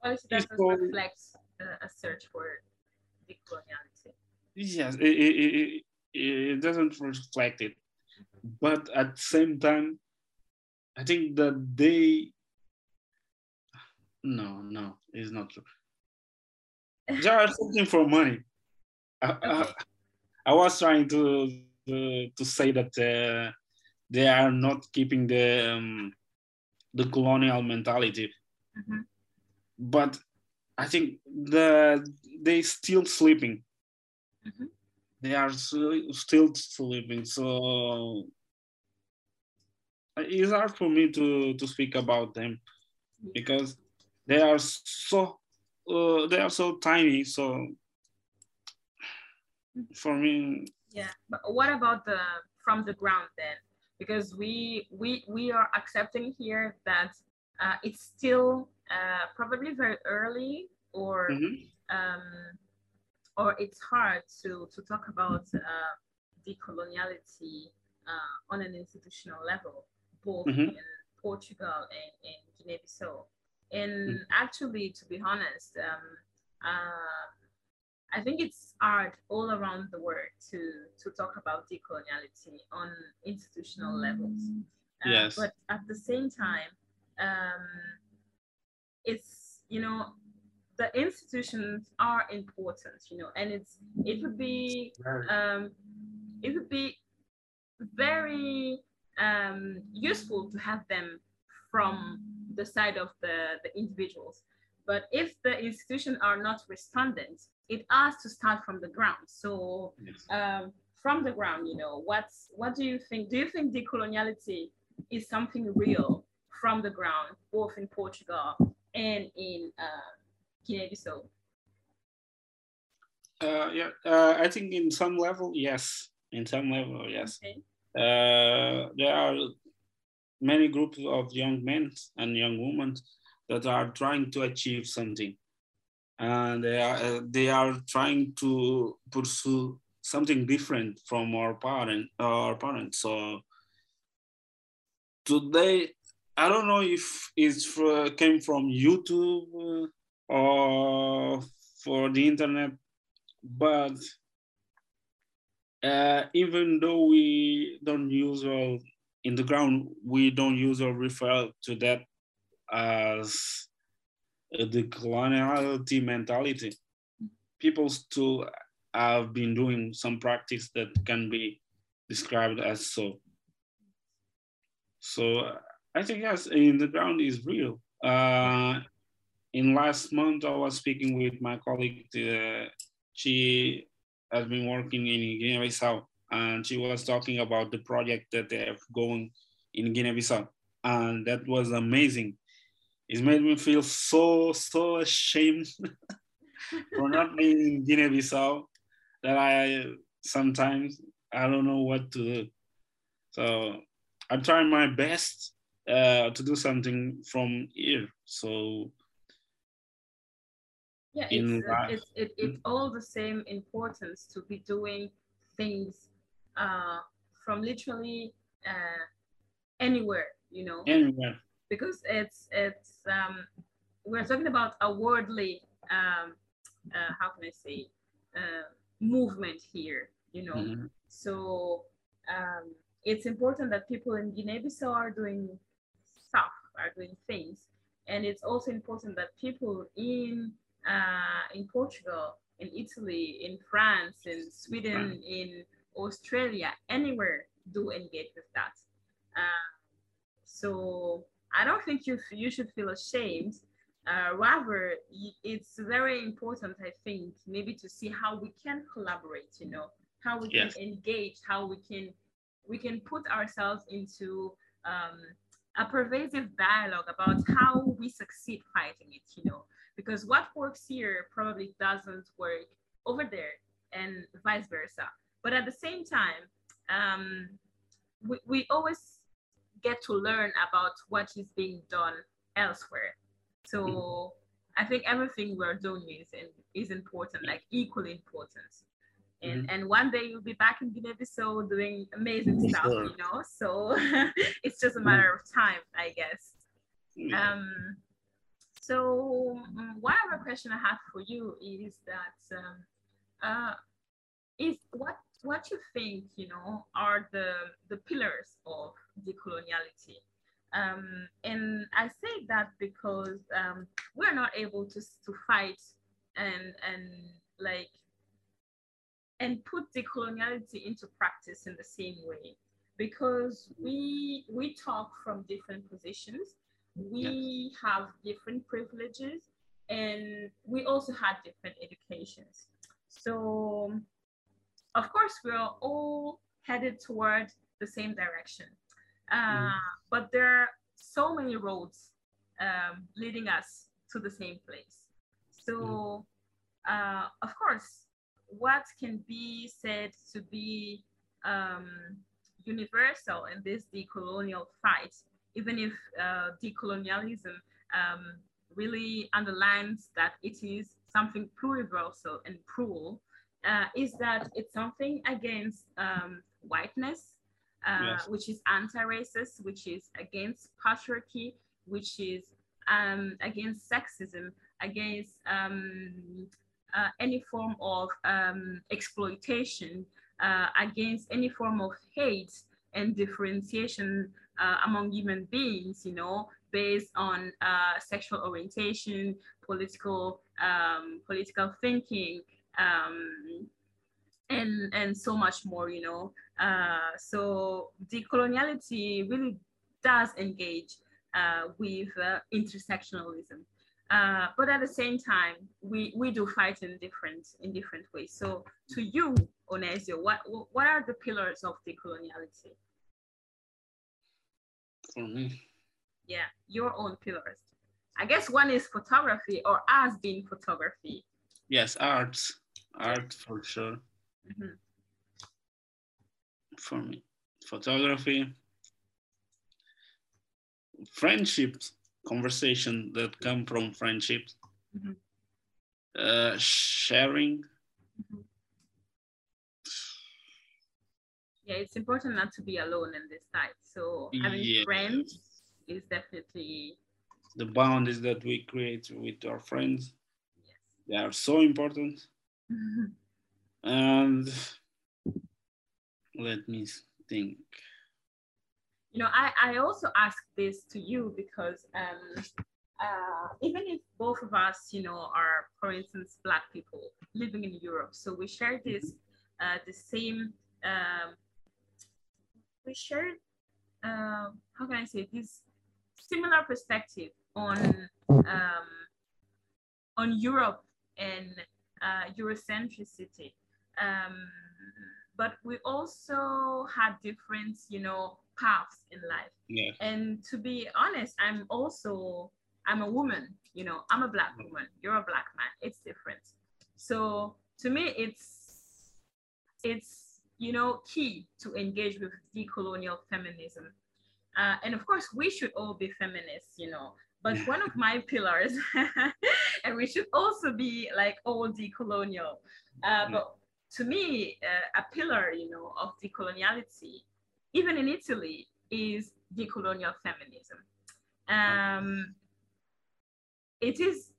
policy doesn't so, reflect a search for decoloniality. Yes, it, it, it, it doesn't reflect it. But at the same time, I think that they no, no, it's not true. They are searching for money. I, I, I, was trying to to, to say that uh, they are not keeping the um, the colonial mentality, mm-hmm. but I think the they still sleeping. Mm-hmm. They are still sleeping, so it's hard for me to to speak about them because they are so uh, they are so tiny. So for me. Yeah, but what about the from the ground then? Because we we we are accepting here that uh, it's still uh, probably very early or mm-hmm. um, or it's hard to to talk about uh, decoloniality uh, on an institutional level, both mm-hmm. in Portugal and, and Guinea-Bissau. And mm-hmm. actually, to be honest, um, uh, I think it's hard all around the world to to talk about decoloniality on institutional levels. Uh, yes. But at the same time, um, it's you know the institutions are important, you know, and it's it would be um, it would be very um, useful to have them from the side of the, the individuals. But if the institutions are not respondent, it has to start from the ground. So um, from the ground, you know, what's what do you think? Do you think decoloniality is something real from the ground, both in Portugal and in uh, Guinea-Bissau? Uh, yeah, uh, I think in some level, yes. In some level, yes. Okay. Uh, there are many groups of young men and young women that are trying to achieve something and they are, uh, they are trying to pursue something different from our parent our parents so today i don't know if it came from youtube uh, or for the internet but uh, even though we don't use well in the ground we don't use or refer to that as the coloniality mentality. People still have been doing some practice that can be described as so. So I think yes, in the ground is real. Uh, in last month, I was speaking with my colleague. Uh, she has been working in Guinea-Bissau, and she was talking about the project that they have going in Guinea-Bissau, and that was amazing it made me feel so so ashamed for not being in Guinea-Bissau that I sometimes I don't know what to do. So I'm trying my best uh, to do something from here. So yeah, it's, uh, it's, it, it's all the same importance to be doing things uh, from literally uh, anywhere, you know. Anywhere because it's it's um, we're talking about a worldly um, uh, how can I say uh, movement here, you know. Mm-hmm. So um, it's important that people in Guinea-Bissau are doing are doing things, and it's also important that people in uh, in Portugal, in Italy, in France, in Sweden, in Australia, anywhere do engage with that. Uh, so I don't think you you should feel ashamed. Uh, rather, it's very important, I think, maybe to see how we can collaborate. You know, how we yes. can engage, how we can we can put ourselves into um, a pervasive dialogue about how we succeed fighting it. You know, because what works here probably doesn't work over there, and vice versa. But at the same time, um, we, we always get to learn about what is being done elsewhere. So mm-hmm. I think everything we're doing is is important, like equally important. And mm-hmm. and one day you'll be back in Guinea-Bissau doing amazing stuff, you know. So it's just a matter of time, I guess. Yeah. Um, so um, one other question I have for you is that um, uh, is what what you think you know are the the pillars of decoloniality um, and i say that because um, we're not able to to fight and and like and put decoloniality into practice in the same way because we we talk from different positions we have different privileges and we also have different educations so of course, we're all headed toward the same direction. Uh, mm. But there are so many roads um, leading us to the same place. So, uh, of course, what can be said to be um, universal in this decolonial fight, even if uh, decolonialism um, really underlines that it is something pluriversal and plural, uh, is that it's something against um, whiteness, uh, yes. which is anti-racist, which is against patriarchy, which is um, against sexism, against um, uh, any form of um, exploitation, uh, against any form of hate and differentiation uh, among human beings, you know, based on uh, sexual orientation, political um, political thinking, um, and and so much more you know. Uh, so decoloniality really does engage uh, with intersectionalism uh, but at the same time we we do fight in different in different ways. So to you Onésio what what are the pillars of decoloniality? For me. Yeah your own pillars. I guess one is photography or as being photography. Yes arts art for sure. Mm-hmm. For me, photography, friendships, conversation that come from friendships, mm-hmm. uh, sharing. Mm-hmm. Yeah, it's important not to be alone in this type. So having yeah. friends is definitely the boundaries that we create with our friends. Yes. They are so important and let me think. You know, I, I also ask this to you because um, uh, even if both of us, you know, are, for instance, Black people living in Europe, so we share this, uh, the same, um, we share, uh, how can I say, this similar perspective on um, on Europe and uh, Eurocentricity. Um, but we also had different, you know, paths in life. Yeah. And to be honest, I'm also I'm a woman. You know, I'm a black woman. You're a black man. It's different. So to me, it's it's you know key to engage with decolonial feminism. Uh, and of course, we should all be feminists. You know, but one of my pillars, and we should also be like all decolonial. Uh, but to me, uh, a pillar, you know, of decoloniality, even in Italy, is decolonial feminism. Um, it is,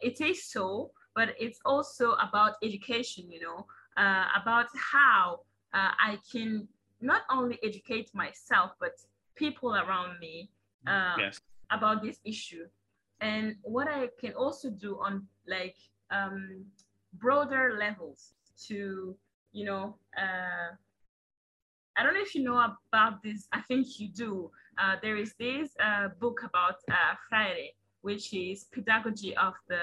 it is so, but it's also about education, you know, uh, about how uh, I can not only educate myself, but people around me uh, yes. about this issue. And what I can also do on like um, broader levels to, you know, uh, I don't know if you know about this. I think you do. Uh, there is this uh, book about uh, Freire, which is pedagogy of the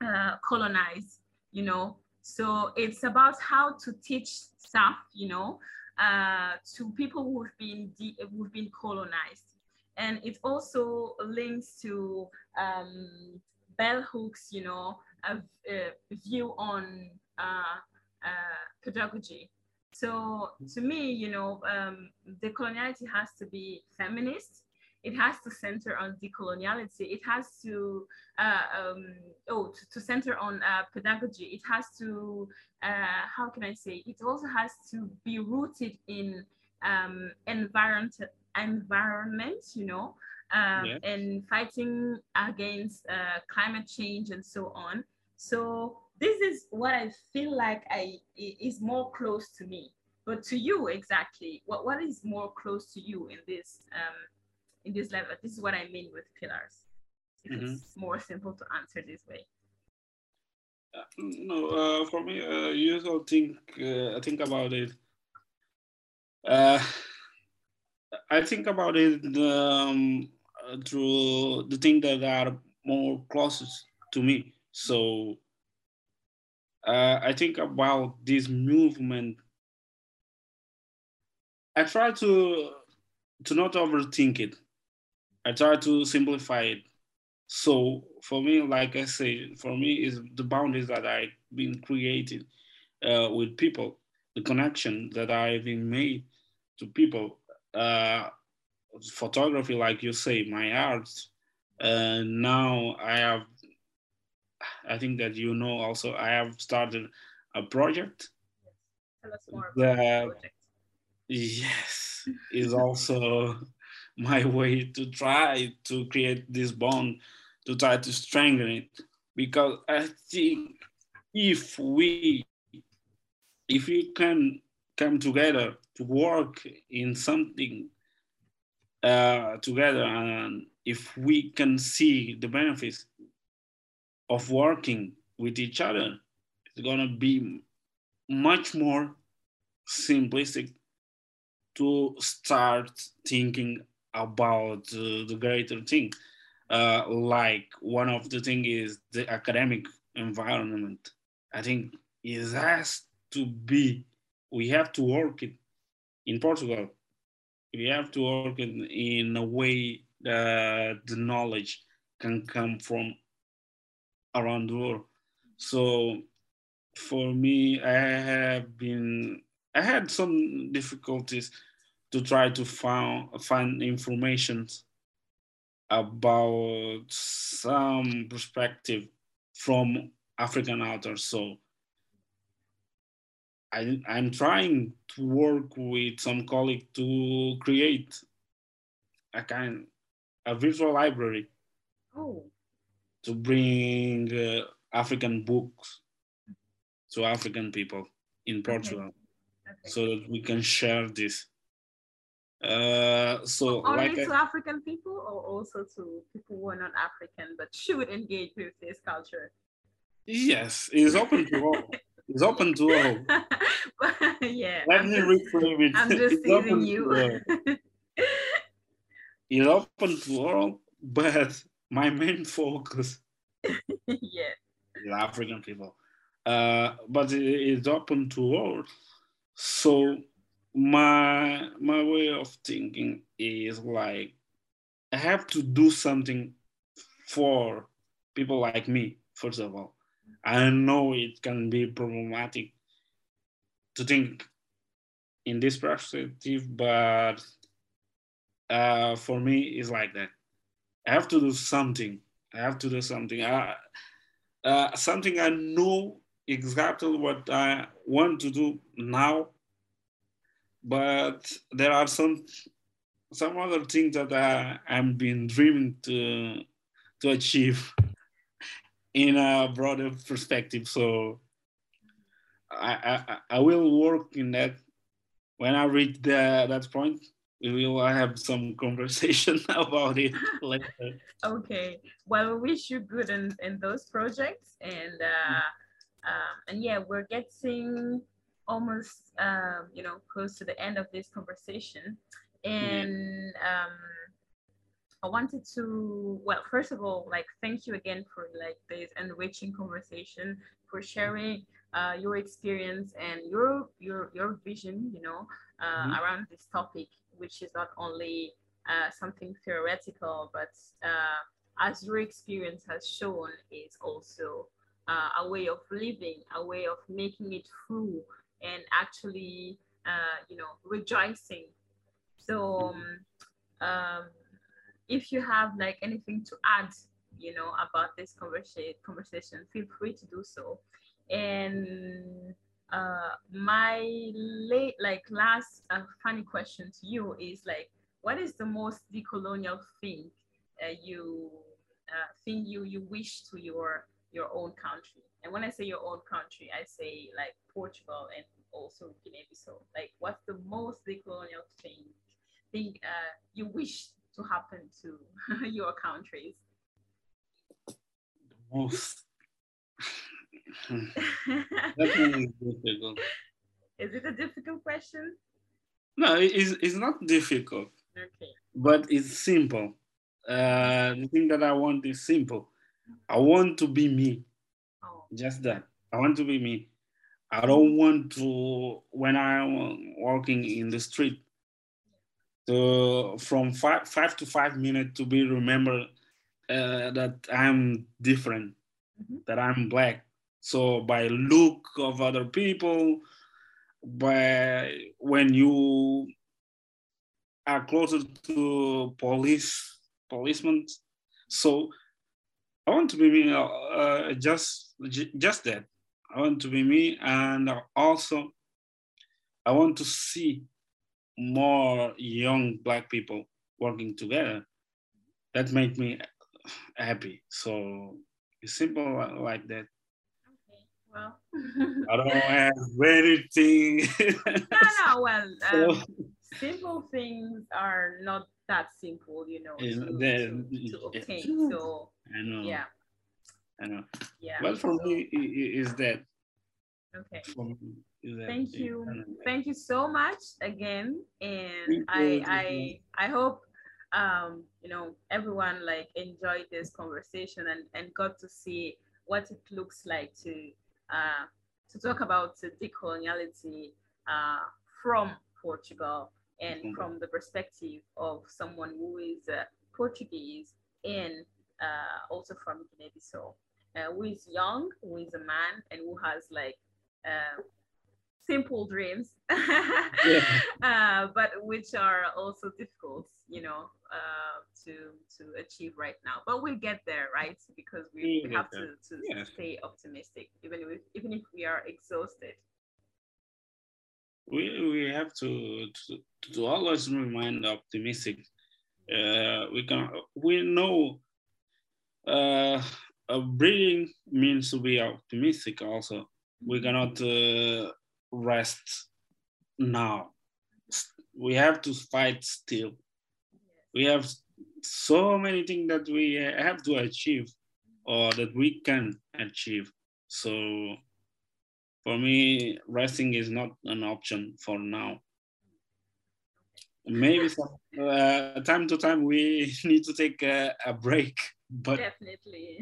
um, uh, colonized, you know. So it's about how to teach stuff, you know, uh, to people who've been who've been colonized, and it also links to um, bell hooks, you know, a, a view on uh, uh, pedagogy. So to me, you know, um, decoloniality has to be feminist. It has to center on decoloniality. It has to, uh, um, oh, to, to, center on uh, pedagogy. It has to, uh, how can I say? It also has to be rooted in um, environment, environment, you know, um, yeah. and fighting against uh, climate change and so on. So this is what I feel like I is more close to me. But to you exactly, what, what is more close to you in this um, in this level? This is what I mean with pillars. Mm-hmm. It's more simple to answer this way. Uh, no, uh, for me, uh, usually think uh, I think about it. Uh, I think about it um, through the things that are more closest to me. So uh, I think about this movement. I try to to not overthink it. I try to simplify it. So for me, like I say, for me is the boundaries that I've been creating uh, with people, the connection that I've been made to people. Uh, photography, like you say, my art. Uh, now I have I think that you know also I have started a project. Tell us more about that, project. Yes, is also my way to try to create this bond, to try to strengthen it. Because I think if we if we can come together to work in something uh, together and if we can see the benefits of working with each other is going to be much more simplistic to start thinking about uh, the greater thing. Uh, like one of the thing is the academic environment. I think it has to be, we have to work it in Portugal. We have to work in, in a way that the knowledge can come from around the world. So for me, I have been, I had some difficulties to try to find, find information about some perspective from African authors. So I, I'm trying to work with some colleague to create a kind, a virtual library. Oh to bring uh, African books to African people in Portugal, okay. Okay. so that we can share this. Uh, so only like to I, African people, or also to people who are not African but should engage with this culture. Yes, it's open to all. It's open to all. yeah. Let I'm me just, reframe it. I'm just it's teasing you. it's open to all, but my main focus yeah is African people. Uh, but it, it's open to all. So my my way of thinking is like I have to do something for people like me, first of all. I know it can be problematic to think in this perspective, but uh, for me, it's like that. I have to do something. I have to do something. I, uh, something I know exactly what I want to do now, but there are some some other things that I am been dreaming to to achieve in a broader perspective. So I, I, I will work in that when I reach that point, we will have some conversation about it later. Okay. Well, we wish you good in, in those projects. And, uh, um, and yeah, we're getting almost, um, you know, close to the end of this conversation. And um, I wanted to, well, first of all, like, thank you again for like this enriching conversation, for sharing uh, your experience and your your your vision, you know, uh, mm-hmm. around this topic, which is not only uh, something theoretical, but uh, as your experience has shown, is also uh, a way of living, a way of making it through, and actually, uh, you know, rejoicing. So, um, um, if you have like anything to add, you know, about this conversation, conversation, feel free to do so. And uh, my late, like last uh, funny question to you is like, what is the most decolonial thing uh, you uh, you you wish to your your own country? And when I say your own country, I say like Portugal and also Guinea-Bissau. Like, what's the most decolonial thing thing uh, you wish to happen to your countries? The most is difficult. Is it a difficult question? No, it's, it's not difficult. Okay. But it's simple. Uh, the thing that I want is simple. I want to be me. Oh. Just that. I want to be me. I don't want to, when I'm walking in the street, to from five, five to five minutes to be remembered uh, that I'm different, mm-hmm. that I'm black, so by look of other people, by when you are closer to police policemen. So I want to be me, uh, uh just just that. I want to be me, and also I want to see more young black people working together. That make me happy. So it's simple like that. Well, I don't have anything. no, no. Well, um, simple things are not that simple, you know, to, then, to, to obtain. So I know. Yeah. I know. Yeah. Well, for so, me, is that. Okay. That Thank you. Thank you so much again, and I I I hope um you know everyone like enjoyed this conversation and and got to see what it looks like to uh, to talk about decoloniality uh, from Portugal and mm-hmm. from the perspective of someone who is uh, Portuguese and uh, also from Guinea-Bissau, uh, who is young, who is a man, and who has like uh, simple dreams, yeah. uh, but which are also difficult, you know, uh, to to achieve right now. But we'll get there, right? Because we, we have to, to yeah. stay optimistic, even if even if we are exhausted. We we have to to, to always remain optimistic. Uh, we can we know uh, breathing means to be optimistic. Also, we mm-hmm. cannot uh, rest now. We have to fight still. We have so many things that we have to achieve or that we can achieve. So for me, resting is not an option for now. Maybe some, uh, time to time we need to take a, a break but definitely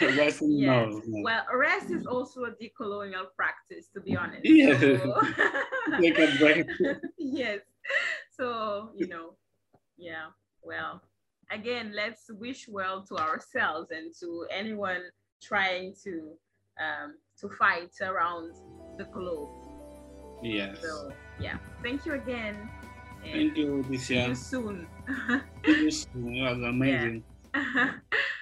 rest yes. no, no. well rest is also a decolonial practice to be honest yeah so... take a break yes so you know yeah well again let's wish well to ourselves and to anyone trying to um, to fight around the globe. Yes. So yeah. Thank you again. Thank you Alicia. see you soon. See you soon it was amazing. Yeah.